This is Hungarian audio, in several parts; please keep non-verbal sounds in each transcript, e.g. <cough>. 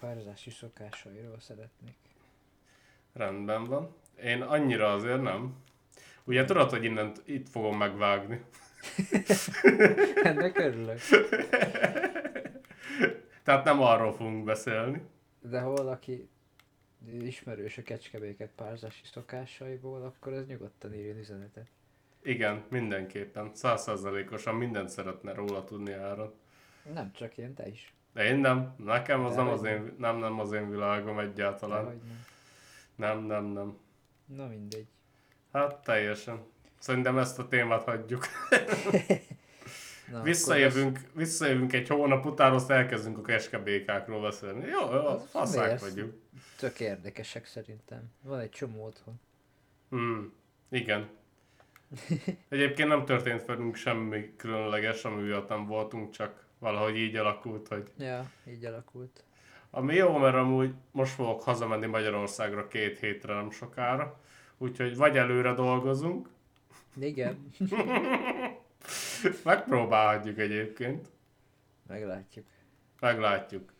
párzási szokásairól szeretnék. Rendben van. Én annyira azért nem. Ugye tudod, hogy innen itt fogom megvágni. <laughs> Ennek örülök. <laughs> Tehát nem arról fogunk beszélni. De ha valaki ismerős a kecskebéket párzási szokásaiból, akkor ez nyugodtan írjon üzenetet. Igen, mindenképpen. Százszerzalékosan mindent szeretne róla tudni Áron. Nem csak én, te is. De én nem. Nekem az nem az, én, nem, nem az én világom egyáltalán. Nem. Nem, nem, nem. Na mindegy. Hát teljesen. Szerintem ezt a témát hagyjuk. <laughs> <laughs> Na, Visszajövünk, visszajövünk egy hónap után, azt elkezdünk a keskebékákról beszélni. Jó, jó, Az faszák vagyunk. Tök érdekesek szerintem. Van egy csomó otthon. Hmm, igen. <laughs> Egyébként nem történt velünk semmi különleges, ami miatt nem voltunk, csak valahogy így alakult, hogy Ja, így alakult. Ami jó, mert amúgy most fogok hazamenni Magyarországra két hétre nem sokára, úgyhogy vagy előre dolgozunk, Igen, <laughs> megpróbálhatjuk egyébként, meglátjuk. meglátjuk.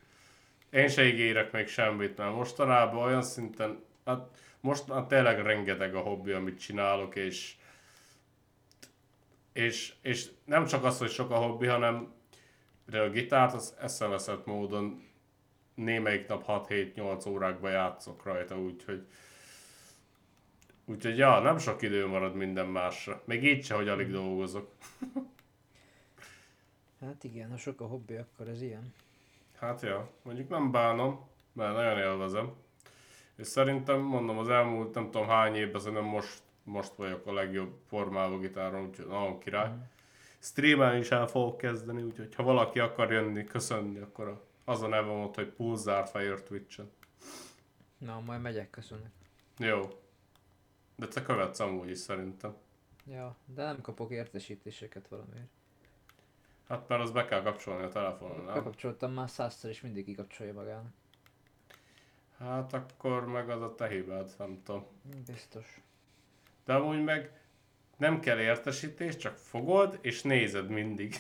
Én se ígérek még semmit, mert mostanában olyan szinten, hát most hát tényleg rengeteg a hobbi, amit csinálok, és, és, és nem csak az, hogy sok a hobbi, hanem de a gitárt az eszeveszett módon némelyik nap 6-7-8 órákba játszok rajta, úgyhogy Úgyhogy ja, nem sok idő marad minden másra. Még így se, hogy alig dolgozok. <laughs> Hát igen, ha sok a hobbi, akkor ez ilyen. Hát ja, mondjuk nem bánom, mert nagyon élvezem. És szerintem, mondom, az elmúlt nem tudom hány évben, szerintem most, most vagyok a legjobb formálva gitáron, úgyhogy nagyon király. Streamelni is el fogok kezdeni, úgyhogy ha valaki akar jönni, köszönni, akkor az a nevem ott, hogy Pulsar Fire Twitch-en. Na, majd megyek, köszönök. Jó. De te követsz amúgy is szerintem. Ja, de nem kapok értesítéseket valamiért. Hát mert az be kell kapcsolni a telefonon, nem? Bekapcsoltam már százszor és mindig kikapcsolja magának. Hát akkor meg az a te hibád, nem tudom. Biztos. De amúgy meg nem kell értesítés, csak fogod és nézed mindig.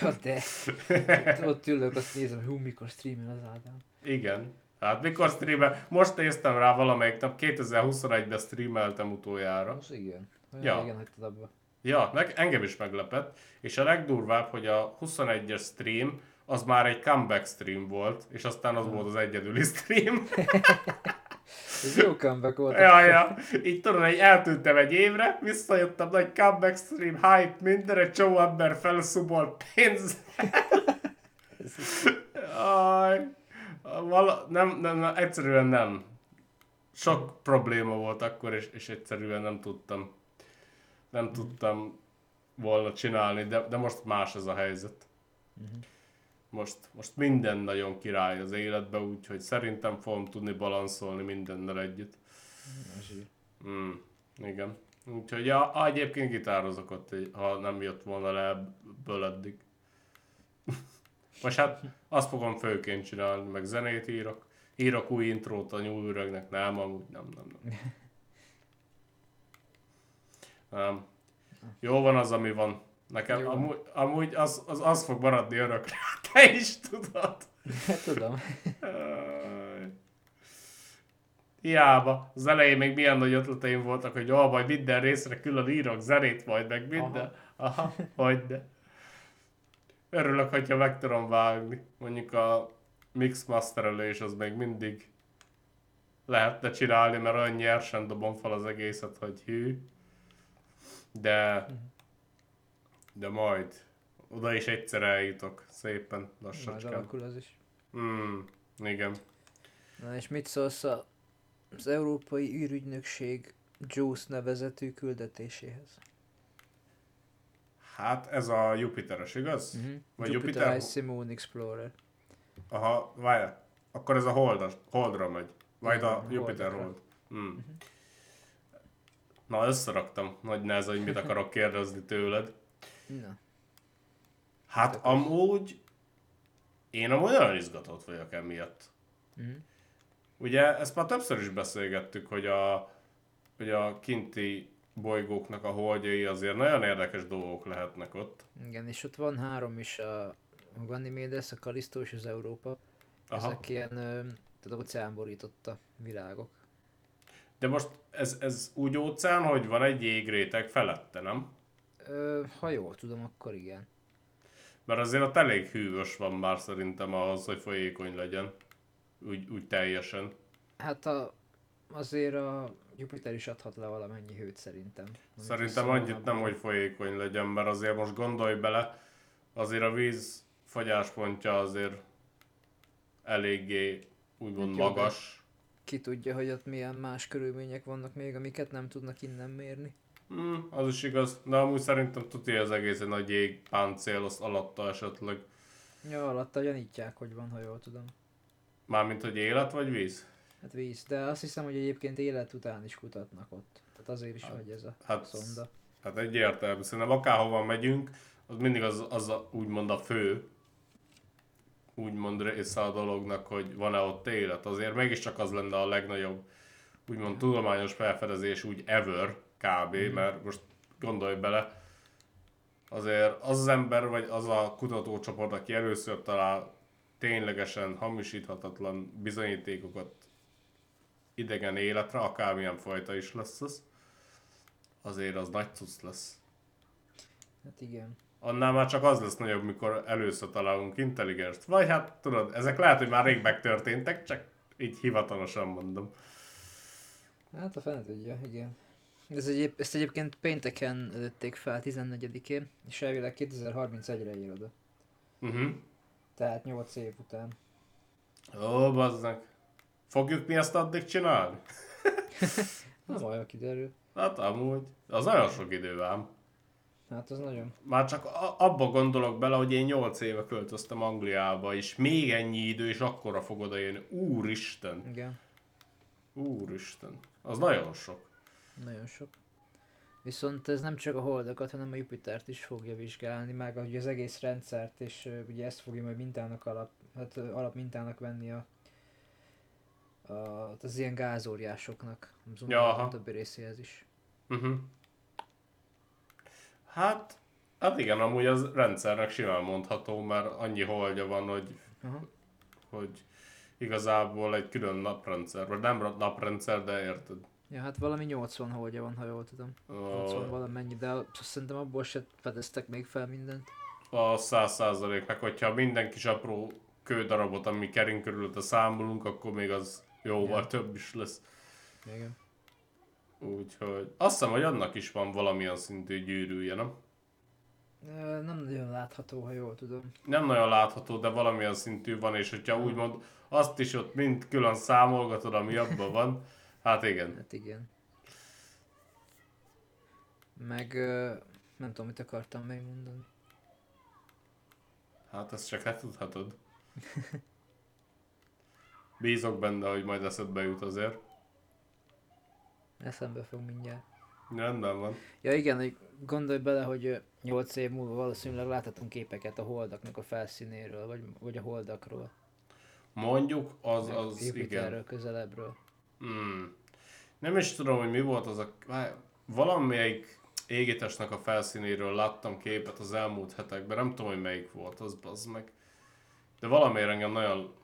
Ja, de ott, <laughs> ott ülök, azt nézem, hú, mikor streamel az Ádám. Igen. Hát mikor streamel? Most néztem rá valamelyik nap, 2021-ben streameltem utoljára. Az igen. Olyan Ja. régen hagytad abba. Ja, meg, engem is meglepett. És a legdurvább, hogy a 21-es stream az már egy comeback stream volt, és aztán az volt az egyedüli stream. <laughs> Ez jó comeback volt. ja, ja. Így tudod, hogy eltűntem egy évre, visszajöttem, nagy comeback stream, hype, minden, egy csomó ember felszubolt pénz. Aj, vala, nem, nem, nem, egyszerűen nem. Sok probléma volt akkor, és, és egyszerűen nem tudtam, nem tudtam volna csinálni, de, de most más ez a helyzet. Most, most minden nagyon király az életben, úgyhogy szerintem fogom tudni balanszolni mindennel együtt. Mm, igen. Úgyhogy ja, egyébként gitározok ott, ha nem jött volna le ebből eddig. <laughs> Most hát azt fogom főként csinálni, meg zenét írok. Írok új intrót a nyúlüregnek, nem, amúgy nem, nem, nem. <laughs> Nem. Jó van az, ami van. Nekem Jó. amúgy, amúgy az, az, az fog maradni örökre. <laughs> Te is tudod. Hát tudom. Hiába. Az elején még milyen nagy ötleteim voltak, hogy ó, majd minden részre külön írok zenét majd, meg minden. Aha, Aha hogy de. Örülök, hogyha meg tudom vágni. Mondjuk a mix masterelés az még mindig lehetne csinálni, mert olyan nyersen dobom fel az egészet, hogy hű. De, de majd oda is egyszer eljutok, szépen, Majd lassacskán. alakul az is. Mm, igen. Na és mit szólsz a- az Európai űrügynökség JUICE nevezetű küldetéséhez? Hát ez a Jupiteres, igaz? Uh-huh. Vagy Jupiter, Jupiter? Icy Moon Explorer. Aha, várjál. Akkor ez a hold, holdra megy. Majd a Igen, Jupiter hold. Mm. Na, összeraktam. Nagy neheze, hogy mit akarok kérdezni tőled. Na, Hát Tök amúgy én amúgy nagyon izgatott vagyok emiatt. Mhm. Ugye ezt már többször is beszélgettük, hogy a, hogy a kinti bolygóknak a holdjai azért nagyon érdekes dolgok lehetnek ott. igen, és ott van három is, a, Ganymedes, a Callisto és az Európa. Aha. Ezek ilyen tehát óceán borította virágok. De most ez, ez úgy óceán, hogy van egy jégréteg felette, nem? Ö, ha jól tudom, akkor igen. Mert azért ott elég hűvös van már szerintem ahhoz, hogy folyékony legyen. Úgy, úgy teljesen. Hát a, azért a Jupiter is adhat le valamennyi hőt szerintem. Szerintem annyit nem, hogy folyékony legyen, mert azért most gondolj bele, azért a víz fogyáspontja azért eléggé úgymond Hát jó, magas. Ki tudja, hogy ott milyen más körülmények vannak még, amiket nem tudnak innen mérni. Hmm, az is igaz, de amúgy szerintem tudja az egész egy nagy jég páncél, az alatta esetleg. Ja, alatta gyanítják, hogy van, ha jól tudom. Mármint, hogy élet vagy víz? Hát víz, de azt hiszem, hogy egyébként élet után is kutatnak ott. Tehát azért is vagy ez a Hát, szonda. hát egyértelmű. Szerintem akárhova megyünk, az mindig az, az a, úgymond a fő úgymond része a dolognak, hogy van-e ott élet. Azért mégiscsak az lenne a legnagyobb úgymond tudományos felfedezés úgy ever kb. Mhm. Mert most gondolj bele, azért az az ember, vagy az a kutatócsoport, aki először talál ténylegesen hamisíthatatlan bizonyítékokat idegen életre, akármilyen fajta is lesz az, azért az nagy cucc lesz. Hát igen. Annál már csak az lesz nagyobb, mikor először találunk intelligenst. Vagy hát tudod, ezek lehet, hogy már rég megtörténtek, csak így hivatalosan mondom. Hát a fene tudja, igen. Ez egyéb, ezt egyébként pénteken lőtték fel 14-én, és elvileg 2031-re ír oda. Uh-huh. Tehát 8 év után. Ó, bazznak. Fogjuk mi ezt addig csinálni? <laughs> Na majd kiderül. Hát amúgy. Az nagyon sok idő ám. Hát az nagyon. Már csak abba gondolok bele, hogy én 8 éve költöztem Angliába, és még ennyi idő, és akkora fog odajönni. Úristen! Igen, Úristen! Az nagyon sok. Nagyon sok. Viszont ez nem csak a holdakat, hanem a Jupitert is fogja vizsgálni, meg ugye az egész rendszert, és ugye ezt fogja majd mintának alap, hát ö, alapmintának venni a, a, az ilyen gázóriásoknak, az Ja, aha. többi részéhez is. Uh-huh. Hát, hát igen, amúgy az rendszernek simán mondható, mert annyi holdja van, hogy, Aha. hogy igazából egy külön naprendszer, vagy nem naprendszer, de érted. Ja, hát valami 80 holdja van, ha jól tudom. 80 A, valamennyi, de szerintem abból se fedeztek még fel mindent. a 100 százaléknak, hogyha minden kis apró kődarabot, ami kering körülött a számolunk, akkor még az jóval Ja. több is lesz. Igen. Úgyhogy azt hiszem, hogy annak is van valamilyen szintű gyűrűje, nem? Nem nagyon látható, ha jól tudom. nem nagyon látható, de valamilyen szintű van, és hogyha úgymond azt is ott mind külön számolgatod, ami abban van, hát igen. Hát igen. Meg nem tudom, mit akartam még mondani. Hát ezt csak te tudhatod. Bízok benne, hogy majd eszedbe jut azért. Eszembe fog mindjárt. Rendben van. Ja igen, hogy gondolj bele, hogy 8 év múlva valószínűleg láthatunk képeket a holdaknak a felszínéről, vagy, vagy a holdakról. Mondjuk, az, meg az igen. Közelebbről. Hmm. Nem is tudom, hogy mi volt az a... Valamelyik égitestnek a felszínéről láttam képet az elmúlt hetekben, nem tudom, hogy melyik volt az, az meg. De valamiért engem nagyon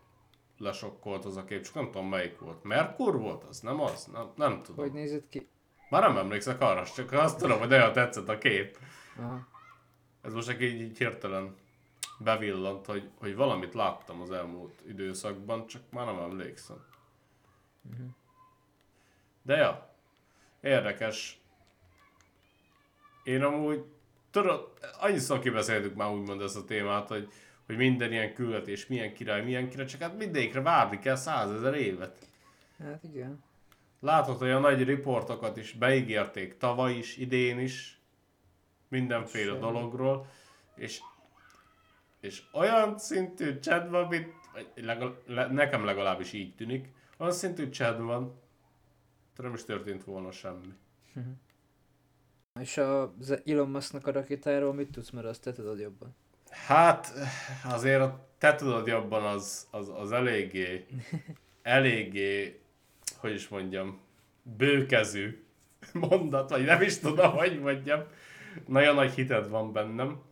lesokkolt az a kép, csak nem tudom melyik volt. Merkur volt az? Nem az? Nem, nem tudom. Hogy nézett ki? Már nem emlékszek arra, csak azt tudom, hogy nagyon tetszett a kép. Aha. Ez most csak így, így hirtelen bevillant, hogy, hogy valamit láttam az elmúlt időszakban, csak már nem emlékszem. De ja, érdekes. Én amúgy, tudod, annyiszor kibeszéltük már úgymond ezt a témát, hogy, hogy minden ilyen küldetés, milyen király, milyen király, csak hát mindegyikre várni kell százezer évet. Hát igen. Látod, olyan nagy riportokat is beígérték tavaly is, idén is, mindenféle Semmi. dologról, és, és olyan szintű csend van, mint, legal, le, nekem legalábbis így tűnik, olyan szintű csend van, hogy nem is történt volna semmi. És a az Elon Musknak a rakétájáról mit tudsz, mert azt te tudod jobban. Hát, azért a te tudod jobban az, az, az eléggé, <laughs> eléggé, hogy is mondjam, bőkezű mondat, vagy nem is tudom, hogy mondjam. Nagyon nagy hited van bennem.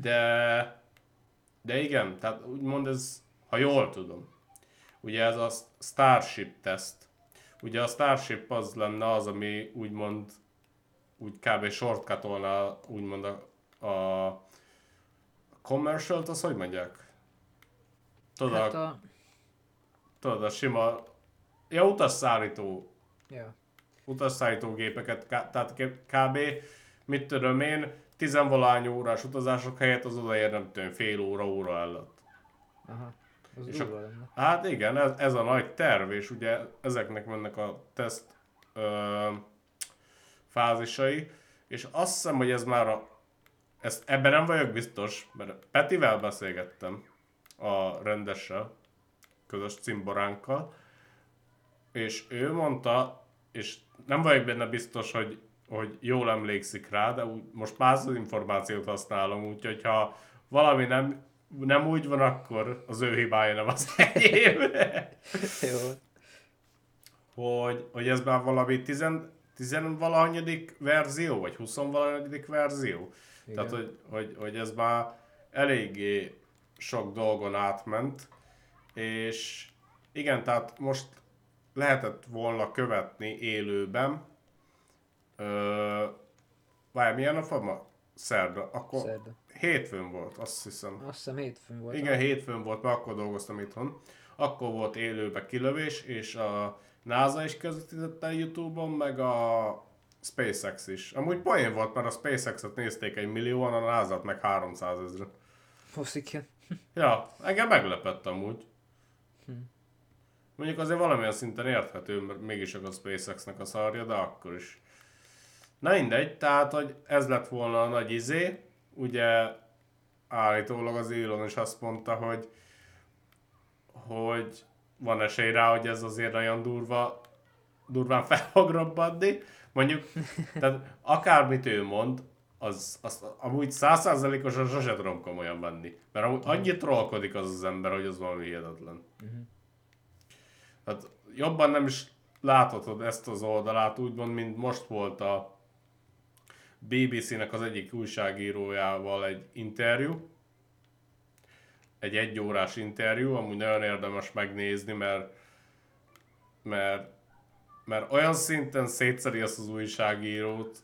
De, de igen, tehát úgymond ez, ha jól tudom, ugye ez a Starship teszt. Ugye a Starship az lenne az, ami úgymond úgy kb. shortcutolna úgymond a, a commercial az hogy mondják? Tudod, Hát a... tudod, a sima, ja utasszállító, Ja. utasszállítógépeket, ká- tehát kb. mit tudom én, tizenvalány órás utazások helyett az odaér nem tudom, fél óra, óra előtt. Aha. Az És lenne. Hát igen, ez, ez a nagy terv, és ugye ezeknek mennek a teszt ö, fázisai, és azt hiszem, hogy ez már a, ezt, ebben nem vagyok biztos, mert Petivel beszélgettem a rendessel, közös cimboránkkal, és ő mondta, és nem vagyok benne biztos, hogy, hogy jól emlékszik rá, de úgy, most más az információt használom, úgyhogy ha valami nem, nem úgy van, akkor az ő hibája, nem az enyém. <laughs> Jó. hogy, hogy ez már valami tizen, tizenvalahanyadik verzió, vagy huszonvalahanyadik verzió. Igen. Tehát, hogy, hogy, hogy ez már eléggé sok dolgon átment, és igen, tehát most lehetett volna követni élőben. Ö, várj, milyen nap van ma? Szerda. Akkor Szerda. Hétfőn volt, azt hiszem. Azt hiszem hétfőn volt. Igen, hétfőn volt, mert akkor dolgoztam itthon. Akkor volt élőbe kilövés, és a NASA is közvetítette a Youtube-on, meg a SpaceX is. Amúgy poén volt, mert a SpaceX-et nézték egy millióan, a NASA-t meg 300 ezre. Hosszike. Ja, engem meglepett amúgy. Mondjuk azért valamilyen szinten érthető, mert mégis a SpaceX-nek a szarja, de akkor is. Na mindegy, tehát, hogy ez lett volna a nagy izé, ugye állítólag az Elon is azt mondta, hogy hogy van esély rá, hogy ez azért nagyon durva, durván fel fog robbanni. Mondjuk, tehát akármit ő mond, az, az amúgy százszázalékosan sose tudom komolyan venni. Mert amúgy annyit trollkodik az az ember, hogy az valami hihetetlen. Tehát jobban nem is láthatod ezt az oldalát, úgymond, mint most volt a BBC-nek az egyik újságírójával egy interjú, egy egyórás interjú, amúgy nagyon érdemes megnézni, mert, mert, mert olyan szinten szétszeri azt az újságírót,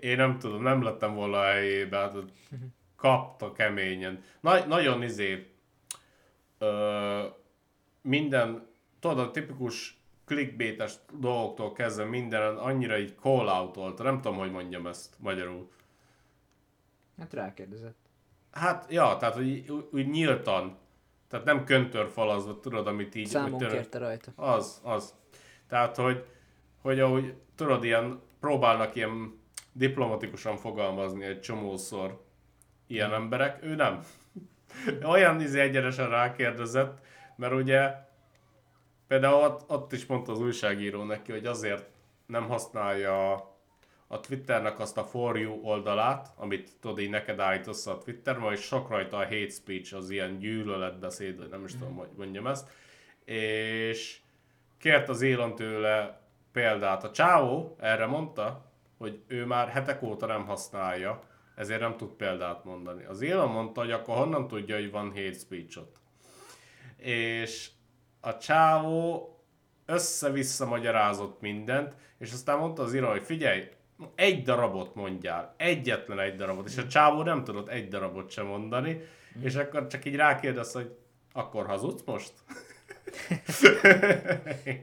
én nem tudom, nem lettem volna a helyébe, hát kapta keményen. Na, nagyon izé, ö, minden, tudod, a tipikus clickbaites dolgoktól kezdve mindenen annyira így call out nem tudom, hogy mondjam ezt magyarul. Hát rákérdezett. Hát, ja, tehát hogy úgy, úgy nyíltan, tehát nem köntörfalazva, tudod, amit így... Számon tényleg- kérte rajta. Az, az. Tehát, hogy, hogy ahogy tudod, ilyen, próbálnak ilyen diplomatikusan fogalmazni egy csomószor ilyen emberek, ő nem. <laughs> Olyan izé egyenesen rákérdezett, mert ugye például ott, ott is mondta az újságíró neki, hogy azért nem használja a Twitternek azt a For You oldalát, amit tudod, így neked állít össze a Twitter, majd sok rajta a hate speech, az ilyen gyűlöletbeszéd, vagy nem is tudom, hogy mondjam ezt. És kért az Elon tőle példát. A Csávó erre mondta, hogy ő már hetek óta nem használja, ezért nem tud példát mondani. Az Elon mondta, hogy akkor honnan tudja, hogy van hate speech. És a Csávó össze-vissza magyarázott mindent, és aztán mondta az Elon, hogy figyelj, egy darabot mondjál, egyetlen egy darabot, és a Csávó nem tudott egy darabot sem mondani, és akkor csak így rákérdez, hogy akkor hazudsz most? <laughs>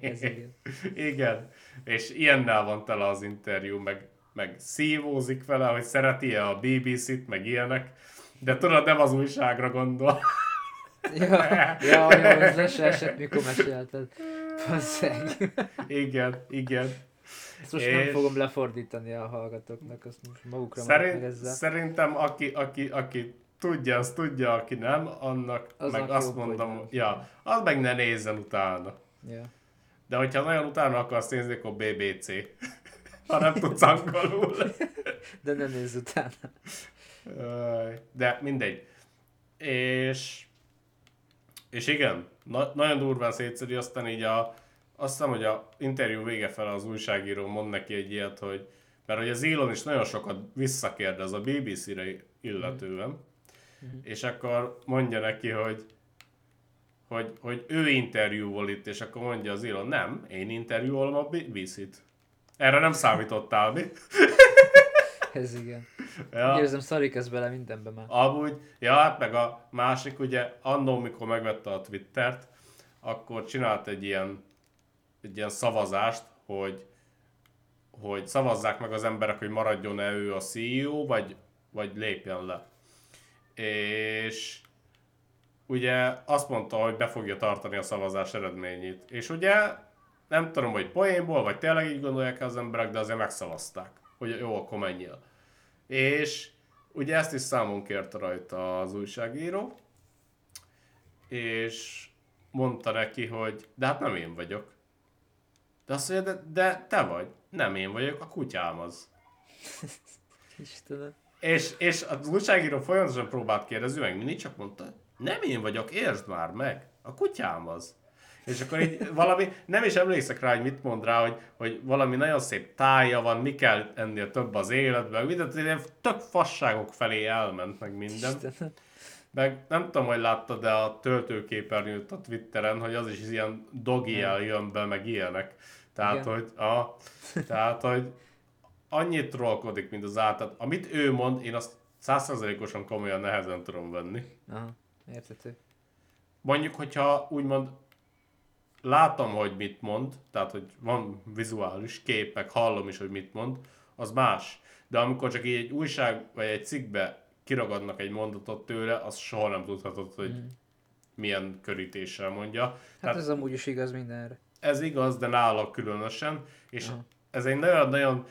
Ez igen. Igen, és ilyennel van tele az interjú, meg, meg szívózik vele, hogy szereti-e a BBC-t, meg ilyenek, de tudod, nem az újságra gondol. Ja, ja, ja, ez le se esett, mikor mesélted. Basszeg. igen, igen. Ezt most nem És- fogom lefordítani a hallgatóknak, azt most magukra Szerint, ezzel. szerintem aki, aki, aki tudja, az tudja, aki nem, annak Aznak meg azt mondom, nem. ja, az meg ne nézzen utána. Ja. De hogyha nagyon utána akarsz nézni, akkor BBC. ha nem tudsz angolul. De ne nézz utána. De mindegy. És, és igen, na, nagyon durván szétszedi, aztán így a, azt hiszem, hogy a interjú vége fel az újságíró mond neki egy ilyet, hogy mert hogy az Elon is nagyon sokat visszakérdez a BBC-re illetően, és akkor mondja neki, hogy hogy, hogy ő interjúval itt, és akkor mondja az Elon, nem, én interjúolom a Viszit. Erre nem számítottál, mi? <laughs> Ez igen. Ja. Úgy érzem, szarik ez bele mindenbe már. Amúgy, ja, hát meg a másik, ugye, annó, mikor megvette a Twittert, akkor csinált egy ilyen, egy ilyen szavazást, hogy, hogy szavazzák meg az emberek, hogy maradjon-e ő a CEO, vagy, vagy lépjen le. És ugye azt mondta, hogy be fogja tartani a szavazás eredményét. És ugye nem tudom, hogy poénból, vagy tényleg így gondolják az emberek, de azért megszavazták, hogy jó, akkor menjél. És ugye ezt is számon kérte rajta az újságíró, és mondta neki, hogy de hát nem én vagyok. De azt mondja, de, de te vagy. Nem én vagyok, a kutyám az. <laughs> Istenem. És, és az újságíró folyamatosan próbált kérdezni, meg mindig csak mondta, nem én vagyok, értsd már meg, a kutyám az. És akkor így valami, nem is emlékszek rá, hogy mit mond rá, hogy, hogy valami nagyon szép tája van, mi kell ennél több az életben, mindent, ilyen tök fasságok felé elment meg minden. Istenem. Meg nem tudom, hogy láttad, de a töltőképernyőt a Twitteren, hogy az is ilyen dogi jön be, meg ilyenek. Tehát, Igen. hogy, a, tehát, hogy annyit trollkodik, mint az átad. Amit ő mond, én azt százszerzalékosan komolyan nehezen tudom venni. Aha, értető. Mondjuk, hogyha úgymond látom, hogy mit mond, tehát, hogy van vizuális képek, hallom is, hogy mit mond, az más. De amikor csak így egy újság vagy egy cikkbe kiragadnak egy mondatot tőle, az soha nem tudhatod, hogy Mhm. milyen körítéssel mondja. Hát Tehát ez amúgy is igaz mindenre. ez igaz, de nála különösen, és Aha. ez egy nagyon-nagyon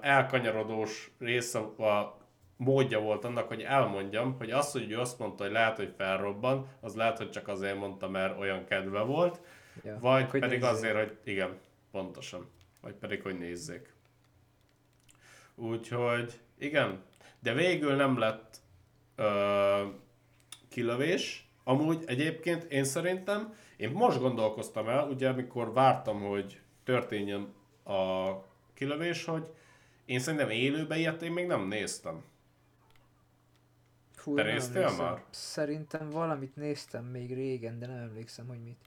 elkanyarodós része a módja volt annak, hogy elmondjam, hogy az, hogy ő azt mondta, hogy lehet, hogy felrobban, az lehet, hogy csak azért mondta, mert olyan kedve volt, Ja. vagy hogy pedig nézzék. azért, hogy igen, pontosan. Vagy pedig, hogy nézzék. Úgyhogy igen, de végül nem lett ö, kilövés. Amúgy egyébként én szerintem, én most gondolkoztam el, ugye amikor vártam, hogy történjen a kilövés, hogy én szerintem élőben ilyet én még nem néztem. Fú, Te néztél emlékszem. már? Szerintem valamit néztem még régen, de nem emlékszem, hogy mit.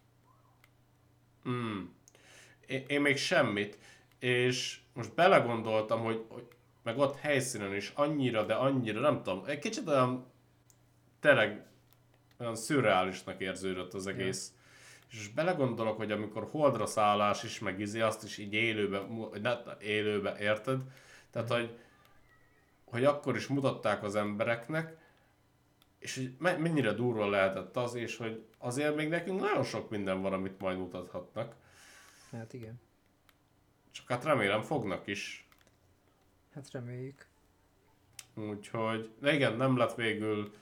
Mm. Én, én még semmit. És most belegondoltam, hogy, hogy meg ott helyszínen is annyira, de annyira, nem tudom, egy kicsit olyan tényleg olyan szürreálisnak érződött az egész. És most belegondolok, hogy amikor holdra szállás is, meg izé, azt is így élőbe, ne, élőbe, érted? Tehát, hogy, hogy akkor is mutatták az embereknek, és hogy me- mennyire durva lehetett az, és hogy azért még nekünk nagyon sok minden van, amit majd mutathatnak. Hát igen. Csak hát remélem fognak is. Hát reméljük. Úgyhogy, de igen, nem lett végül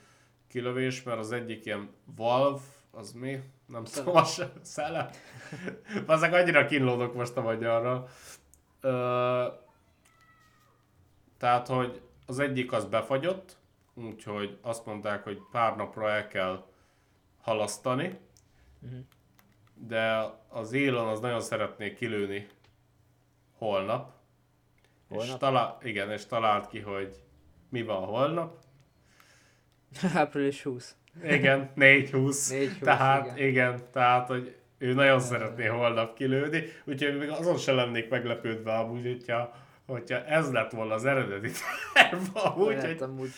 kilövés, mert az egyik ilyen Valve, az mi? Nem az se- szele. <laughs> Azok annyira kínlódok most a magyarra. Ö, tehát, hogy az egyik az befagyott, úgyhogy azt mondták, hogy pár napra el kell halasztani, Mhm. de az Elon az nagyon szeretné kilőni holnap. És Holnap? talál, igen, és talált ki, hogy mi van holnap. <laughs> Április 20. Igen, <laughs> 4-20. 4-20, tehát igen. igen. tehát hogy ő nagyon szeretné holnap kilőni, úgyhogy még azon sem lennék meglepődve amúgy, hogyha, hogyha ez lett volna az eredeti <laughs> terv, amúgy, hogy amúgy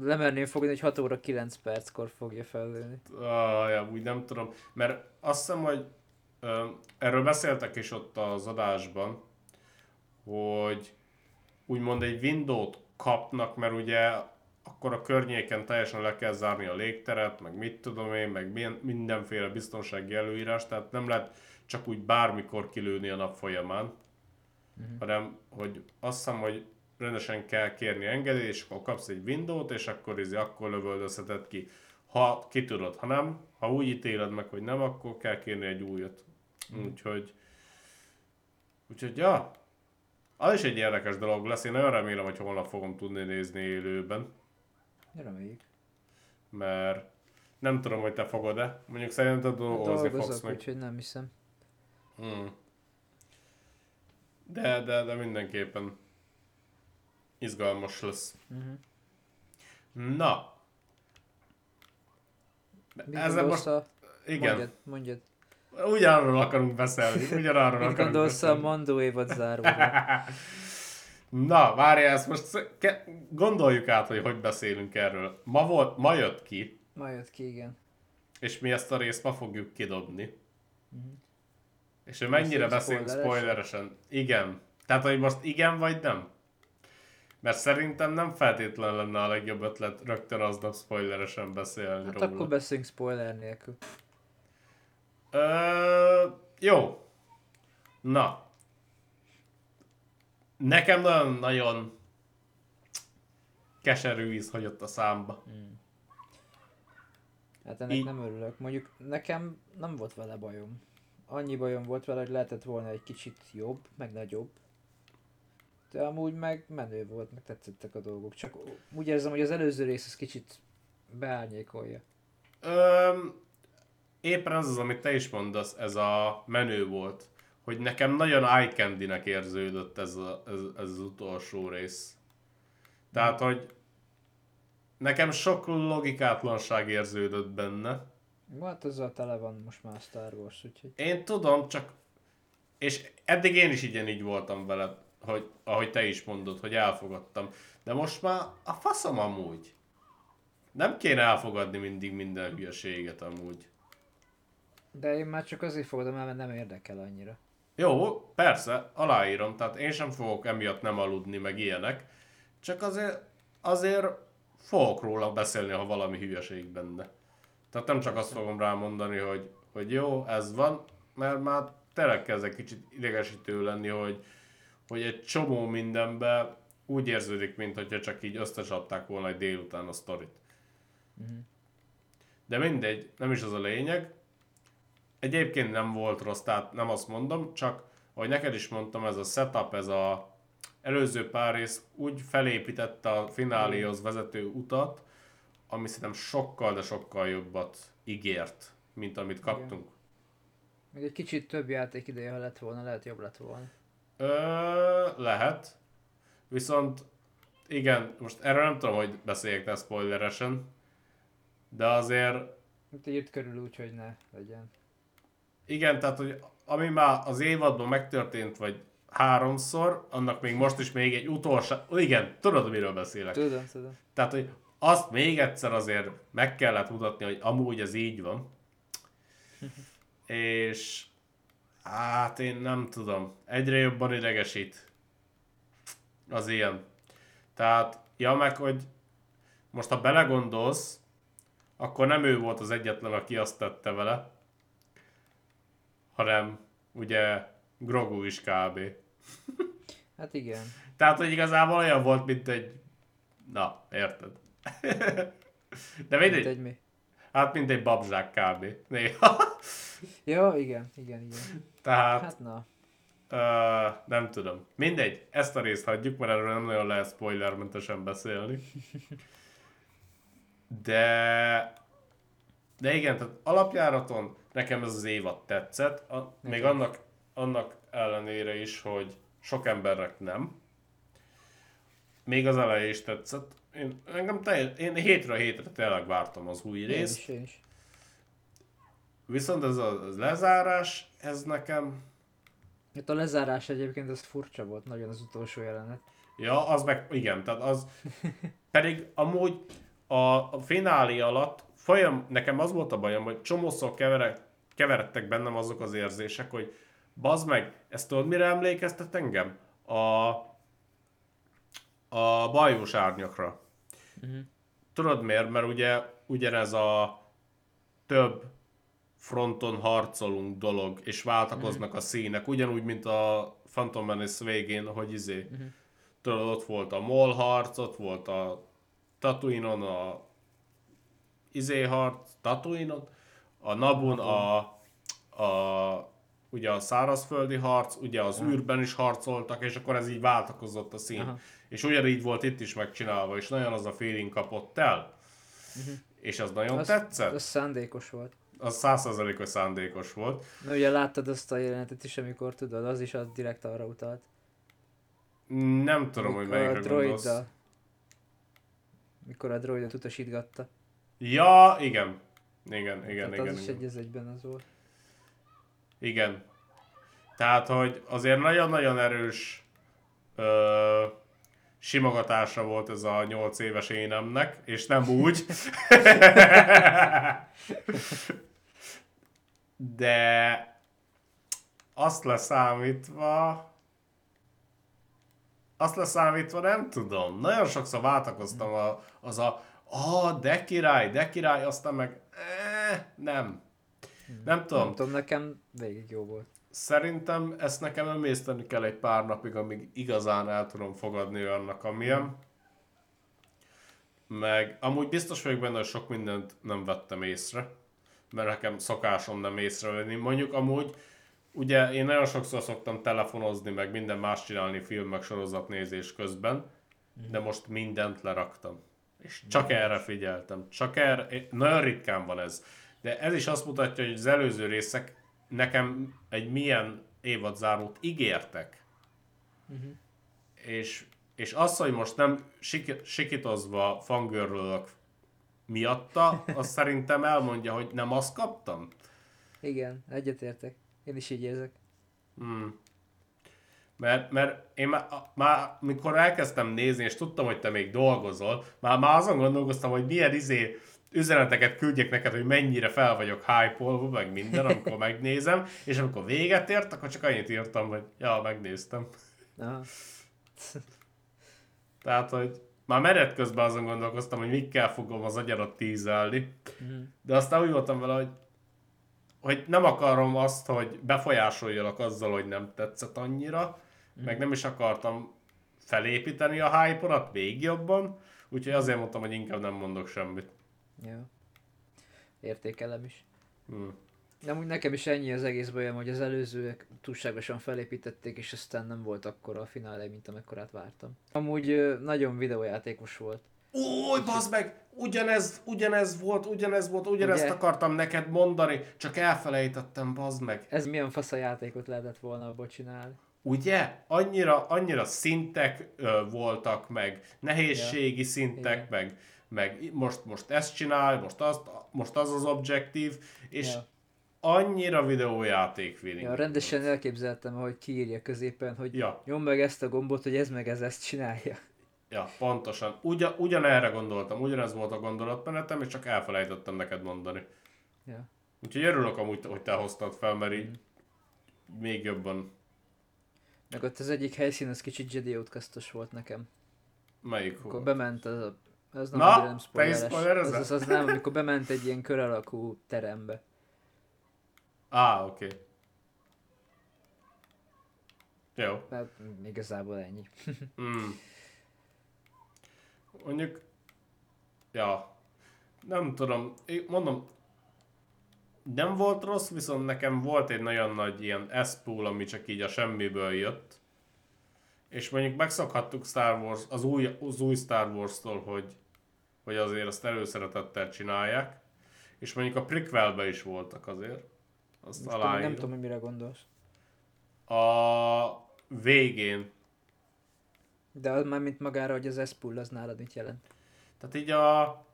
lemerném fogni, hogy 6 óra 9 perckor fogja fellőni. Ah, ja, úgy nem tudom, mert azt hiszem, hogy ö, erről beszéltek is ott az adásban, hogy úgymond egy Windows-t kapnak, mert ugye akkor a környéken teljesen le kell zárni a légteret, meg mit tudom én, meg mindenféle biztonsági előírás, tehát nem lehet csak úgy bármikor kilőni a nap folyamán, uh-huh. hanem hogy azt hiszem, hogy rendesen kell kérni engedélyt, és akkor kapsz egy Windows-t, és akkor, izé, akkor lövöldözheted ki. Ha ki tudod, ha nem, ha úgy ítéled meg, hogy nem, akkor kell kérni egy újat. Úgyhogy, úgyhogy, ja, az is egy érdekes dolog lesz. Én nagyon remélem, hogy holnap fogom tudni nézni élőben, Reméljük. mert nem tudom, hogy te fogod-e. Mondjuk szerinted dolgozni fogsz meg. úgyhogy nem hiszem. Hmm. De, de, de mindenképpen izgalmas lesz. Uh-huh. Na, Ezzel most, a... igen, Mondjad, mondjad. ugyanarról akarunk beszélni, ugyanarról Mit akarunk gondolsz a beszélni. Mandó évad záróra? <laughs> Na, várjál, ezt most ke- gondoljuk át, hogy hogy beszélünk erről. Ma, volt, ma jött ki, Ma jött ki, igen. és mi ezt a részt ma fogjuk kidobni. És hogy mennyire Beszélünk spoileresen. Igen. Tehát, hogy most igen vagy nem? Mert szerintem nem feltétlen lenne a legjobb ötlet rögtön aznap spoileresen beszélni Hát róla. akkor beszélünk spoiler nélkül. Ö, jó. Na. Nekem nagyon-nagyon keserű íz hagyott a számba. Hát ennek Így- nem örülök. Mondjuk nekem nem volt vele bajom. Annyi bajom volt vele, hogy lehetett volna egy kicsit jobb, meg nagyobb. De amúgy meg menő volt, meg tetszettek a dolgok. Csak úgy érzem, hogy az előző rész az kicsit beárnyékolja. Öm, éppen az az, amit te is mondasz, ez a menő volt. Hogy nekem nagyon eye candy-nek érződött ez, a, ez, ez az utolsó rész. Tehát, hogy nekem sok logikátlanság érződött benne. Hát azzal tele van most már Star Wars, úgyhogy... Én tudom, csak... És eddig én is így voltam vele, hogy, ahogy te is mondod, hogy elfogadtam. De most már a faszom amúgy. Nem kéne elfogadni mindig minden hülyeséget amúgy. De én már csak azért fogadom el, mert nem érdekel annyira. Jó, persze, aláírom, tehát én sem fogok emiatt nem aludni, meg ilyenek. Csak azért, azért fogok róla beszélni, ha valami hülyeség benne. Tehát nem csak azt fogom rámondani, hogy, hogy jó, ez van, mert már tényleg kezd egy kicsit idegesítő lenni, hogy, hogy egy csomó mindenbe úgy érződik, mintha csak így összecsapták volna egy délután a sztorit. De mindegy, nem is az a lényeg. Egyébként nem volt rossz, tehát nem azt mondom, csak ahogy neked is mondtam, ez a setup, ez a előző pár rész úgy felépítette a fináléhoz vezető utat, ami szerintem sokkal, de sokkal jobbat ígért, mint amit kaptunk. Még egy kicsit több játék ideje, ha lett volna, lehet jobb lett volna. Ö, lehet. Viszont igen, most erről nem tudom, hogy beszéljek ne spoileresen, de azért Itt írt körül úgy, hogy ne legyen. Igen, tehát hogy ami már az évadban megtörtént, vagy háromszor, annak még most is még egy utolsó... Igen, tudod, miről beszélek. Tudom, tudom. Tehát, hogy azt még egyszer azért meg kellett mutatni, hogy amúgy ez így van. <laughs> És hát én nem tudom, egyre jobban idegesít az ilyen. Tehát, ja meg, hogy most ha belegondolsz, akkor nem ő volt az egyetlen, aki azt tette vele, hanem ugye Grogu is kb. Hát igen. Tehát, hogy igazából olyan volt, mint egy... Na, érted. De Mint mindegy, egy mi. hát mint egy babzsák kb. Néha. <laughs> Ja, igen, igen, igen. Tehát, Hát na. uh, nem tudom. Mindegy, ezt a részt hagyjuk, mert erről nem nagyon lehet spoilermentesen beszélni. De... De igen, tehát alapjáraton nekem ez az évad tetszett, a, még annak, annak ellenére is, hogy sok embernek nem. Még az eleje is tetszett. Én, engem teljes, én hétről hétre tényleg vártam az új Én részt. is, én is. Viszont ez a ez lezárás, ez nekem... Hát a lezárás egyébként az furcsa volt, nagyon az utolsó jelenet. Ja, az meg, igen, tehát az... <laughs> Pedig amúgy a, a finálé alatt folyam, nekem az volt a bajom, hogy csomószor keverek, keveredtek bennem azok az érzések, hogy bazd meg, ezt tudod mire emlékeztet engem? A, a bajós árnyakra. Uh-huh. Tudod miért? Mert ugye ugyanez a több fronton harcolunk dolog, és váltakoznak a színek, ugyanúgy, mint a Phantom Menace végén, hogy izé, Mhm. tudod, ott volt a mol harc, ott volt a Tatooine-on a izé harc, Tatooine-on, a Nabun a, a ugye a szárazföldi harc, ugye az űrben is harcoltak, és akkor ez így váltakozott a szín. Aha. És ugyanígy volt itt is megcsinálva, és nagyon az a feeling kapott el. És az nagyon Az, tetszett. az szándékos volt. Az százszerzalékos szándékos volt. Na ugye láttad azt a jelenetet is, amikor tudod, az is az direkt arra utalt. Nem tudom, hogy Mikor a melyikre gondolsz. droiddal. Mikor a droidot utasítgatta. Ja, igen. Igen, igen, Tehát igen. az is igen. egy az egyben az volt. Igen. Tehát, hogy azért nagyon-nagyon erős ö, simogatása volt ez a 8 éves énemnek, és nem úgy. <laughs> <laughs> De azt leszámítva, azt leszámítva nem tudom. Nagyon sokszor váltakoztam a, az a, ah, de király, de király, aztán meg, eh, nem. Nem tudom, Nem tudom, nekem végig jó volt. Szerintem ezt nekem emészteni kell egy pár napig, amíg igazán el tudom fogadni annak, amilyen. Meg amúgy biztos vagyok benne, hogy sok mindent nem vettem észre, mert nekem szokásom nem észrevenni. Mondjuk amúgy, ugye én nagyon sokszor szoktam telefonozni, meg minden más csinálni film, meg sorozatnézés közben, de most mindent leraktam. És csak erre figyeltem. Csak erre, nagyon ritkán van ez. De ez is azt mutatja, hogy az előző részek nekem egy milyen évadzárót ígértek. Mhm. És, és az, hogy most nem sik- sikitozva fangörlök miatta, az szerintem elmondja, hogy nem azt kaptam. Igen, egyetértek. Én is így érzek. Hmm. Mert, mert én már, már, mikor elkezdtem nézni, és tudtam, hogy te még dolgozol, már, már azon gondolkoztam, hogy milyen izé üzeneteket küldjek neked, hogy mennyire fel vagyok hype meg minden, amikor <laughs> megnézem, és amikor véget ért, akkor csak annyit írtam, hogy ja, megnéztem. Aha. Tehát, hogy már menet közben azon gondolkoztam, hogy mikkel fogom az agyarat tízelni, Mhm. de aztán úgy voltam vele, hogy, hogy nem akarom azt, hogy befolyásoljalak azzal, hogy nem tetszett annyira, meg nem is akartam felépíteni a hype még jobban, úgyhogy azért mondtam, hogy inkább nem mondok semmit. Jó. Értékelem is. Hmm. Nem úgy nekem is ennyi az egész bajom, hogy az előzőek túlságosan felépítették, és aztán nem volt akkora a finálé, mint amekkorát vártam. Amúgy nagyon videójátékos volt. Új, bazd meg! Ugyanez, ugyanez volt, ugyanez volt, ugyanezt Ugye? akartam neked mondani, csak elfelejtettem, bazd meg. Ez milyen fasz a játékot lehetett volna abból csinálni. Ugye? Annyira, annyira szintek ö, voltak, meg nehézségi szintek, Igen. meg, meg most, most ezt csinál, most, azt, most az az objektív, és Ja. Annyira videójáték feeling. Ja, rendesen elképzeltem, hogy kiírja középen, hogy Ja. nyom meg ezt a gombot, hogy ez meg ez ezt csinálja. Ja, pontosan. Ugyan, ugyanerre gondoltam, ugyanez volt a gondolatmenetem, és csak elfelejtettem neked mondani. Ja. Úgyhogy örülök amúgy, hogy te hoztad fel, mert így még jobban Meg ott az egyik helyszín az kicsit Jedi outcastos volt nekem. melyik Akkor volt. bement az a... Ez nem, Na, nem spoileres. Az, az, az nem, amikor bement egy ilyen kör alakú terembe. Á, oké. Okay. Jó. Hát igazából ennyi. <laughs> Mm. Mondjuk, ja, nem tudom, én mondom, nem volt rossz, viszont nekem volt egy nagyon nagy ilyen S-pool, ami csak így a semmiből jött. És mondjuk megszokhattuk Star Wars, az új, az új Star Wars-tól, hogy, hogy azért azt előszeretettel csinálják. És mondjuk a prequelbe is voltak azért. Azt Most tudom, nem aláírom. tudom, hogy mire gondolsz. A végén De az már mint magára, hogy az S-pull az nálad mit jelent. Tehát így a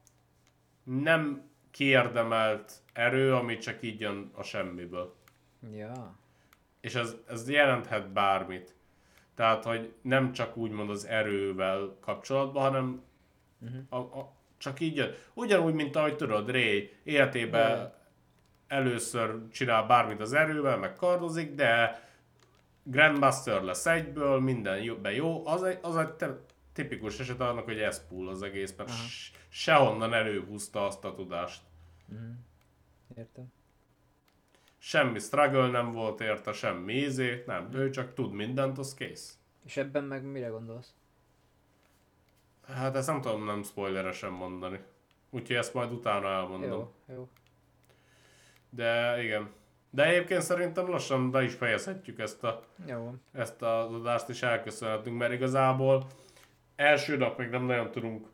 nem kiérdemelt erő, ami csak így jön a semmiből. Ja. És ez, ez jelenthet bármit. Tehát, hogy nem csak úgymond az erővel kapcsolatban, hanem Mhm. a, a, csak így jön. Ugyanúgy, mint ahogy tudod, Ray életében. Először csinál bármit az erővel, meg kardozik, de Grandmaster lesz egyből, minden jóben jó. Az egy, az egy tipikus eset annak, hogy ez pull az egész, mert Aha. sehonnan előhúzta azt a tudást. Mhm. Értem. Semmi struggle nem volt érte, semmi ízé, nem, ő csak tud mindent, az kész. És ebben meg mire gondolsz? Hát ezt nem tudom nem spoileresen mondani. Úgyhogy ezt majd utána elmondom. Jó, jó. De igen. De egyébként szerintem lassan be is fejezhetjük ezt, a, Jó. ezt az adást, és elköszönhetünk, mert igazából első nap még nem nagyon tudunk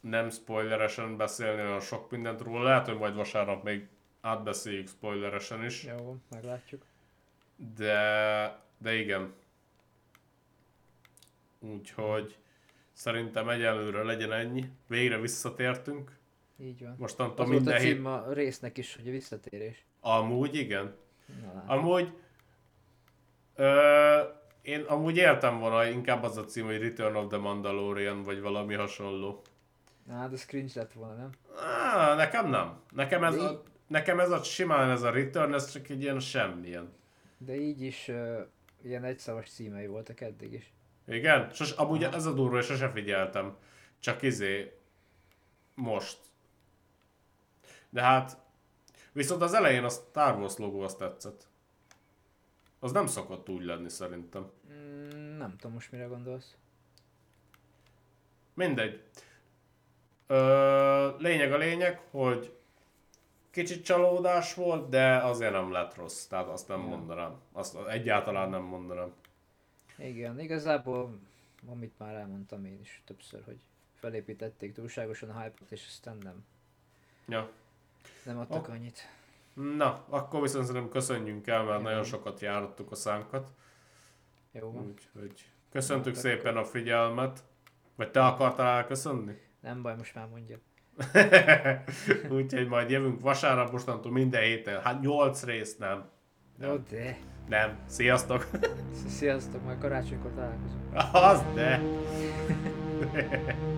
nem spoileresen beszélni olyan sok mindent róla. Lehet, hogy majd vasárnap még átbeszéljük spoileresen is. Jó, meglátjuk. De, de igen. Úgyhogy szerintem egyelőre legyen ennyi. Végre visszatértünk. Így van. Mostantól Az minden hét... cím a résznek is, hogy a visszatérés. Amúgy igen. Na, látod. Amúgy ö, én amúgy éltem volna, inkább az a cím, hogy Return of the Mandalorian, vagy valami hasonló. Na, de ez cringe lett volna, nem? Á, nekem nem. Nekem ez, De a, nekem ez a simán ez a Return, ez csak egy ilyen semmilyen. De így is uh, ilyen egyszavas címei voltak eddig is. Igen? Sos, amúgy ez a durva, és sose figyeltem. Csak izé, most. De hát, viszont az elején a Star Wars logó azt tetszett. Az nem szokott úgy lenni szerintem. Mm, nem tudom most mire gondolsz. Mindegy. Ö, lényeg a lényeg, hogy kicsit csalódás volt, de azért nem lett rossz. Tehát azt nem Ja. mondanám. Azt egyáltalán nem mondanám. Igen, igazából, amit már elmondtam én is többször, hogy felépítették túlságosan a hype-ot, és aztán nem, Ja. Nem adtak Ok. annyit. Na, akkor viszont szerintem köszönjünk el, mert Ja. nagyon sokat járattuk a szánkat. Jó. Úgyhogy köszöntük Na, szépen a figyelmet. Vagy te akartál elköszönni? Nem baj, most már mondja. <laughs> Úgyhogy majd jövünk vasárnap mostantól minden héten. Hát 8 rész nem. Jó, Nem. de. Nem. Sziasztok. <laughs> Sziasztok, majd karácsonykor találkozunk. Az de. <laughs>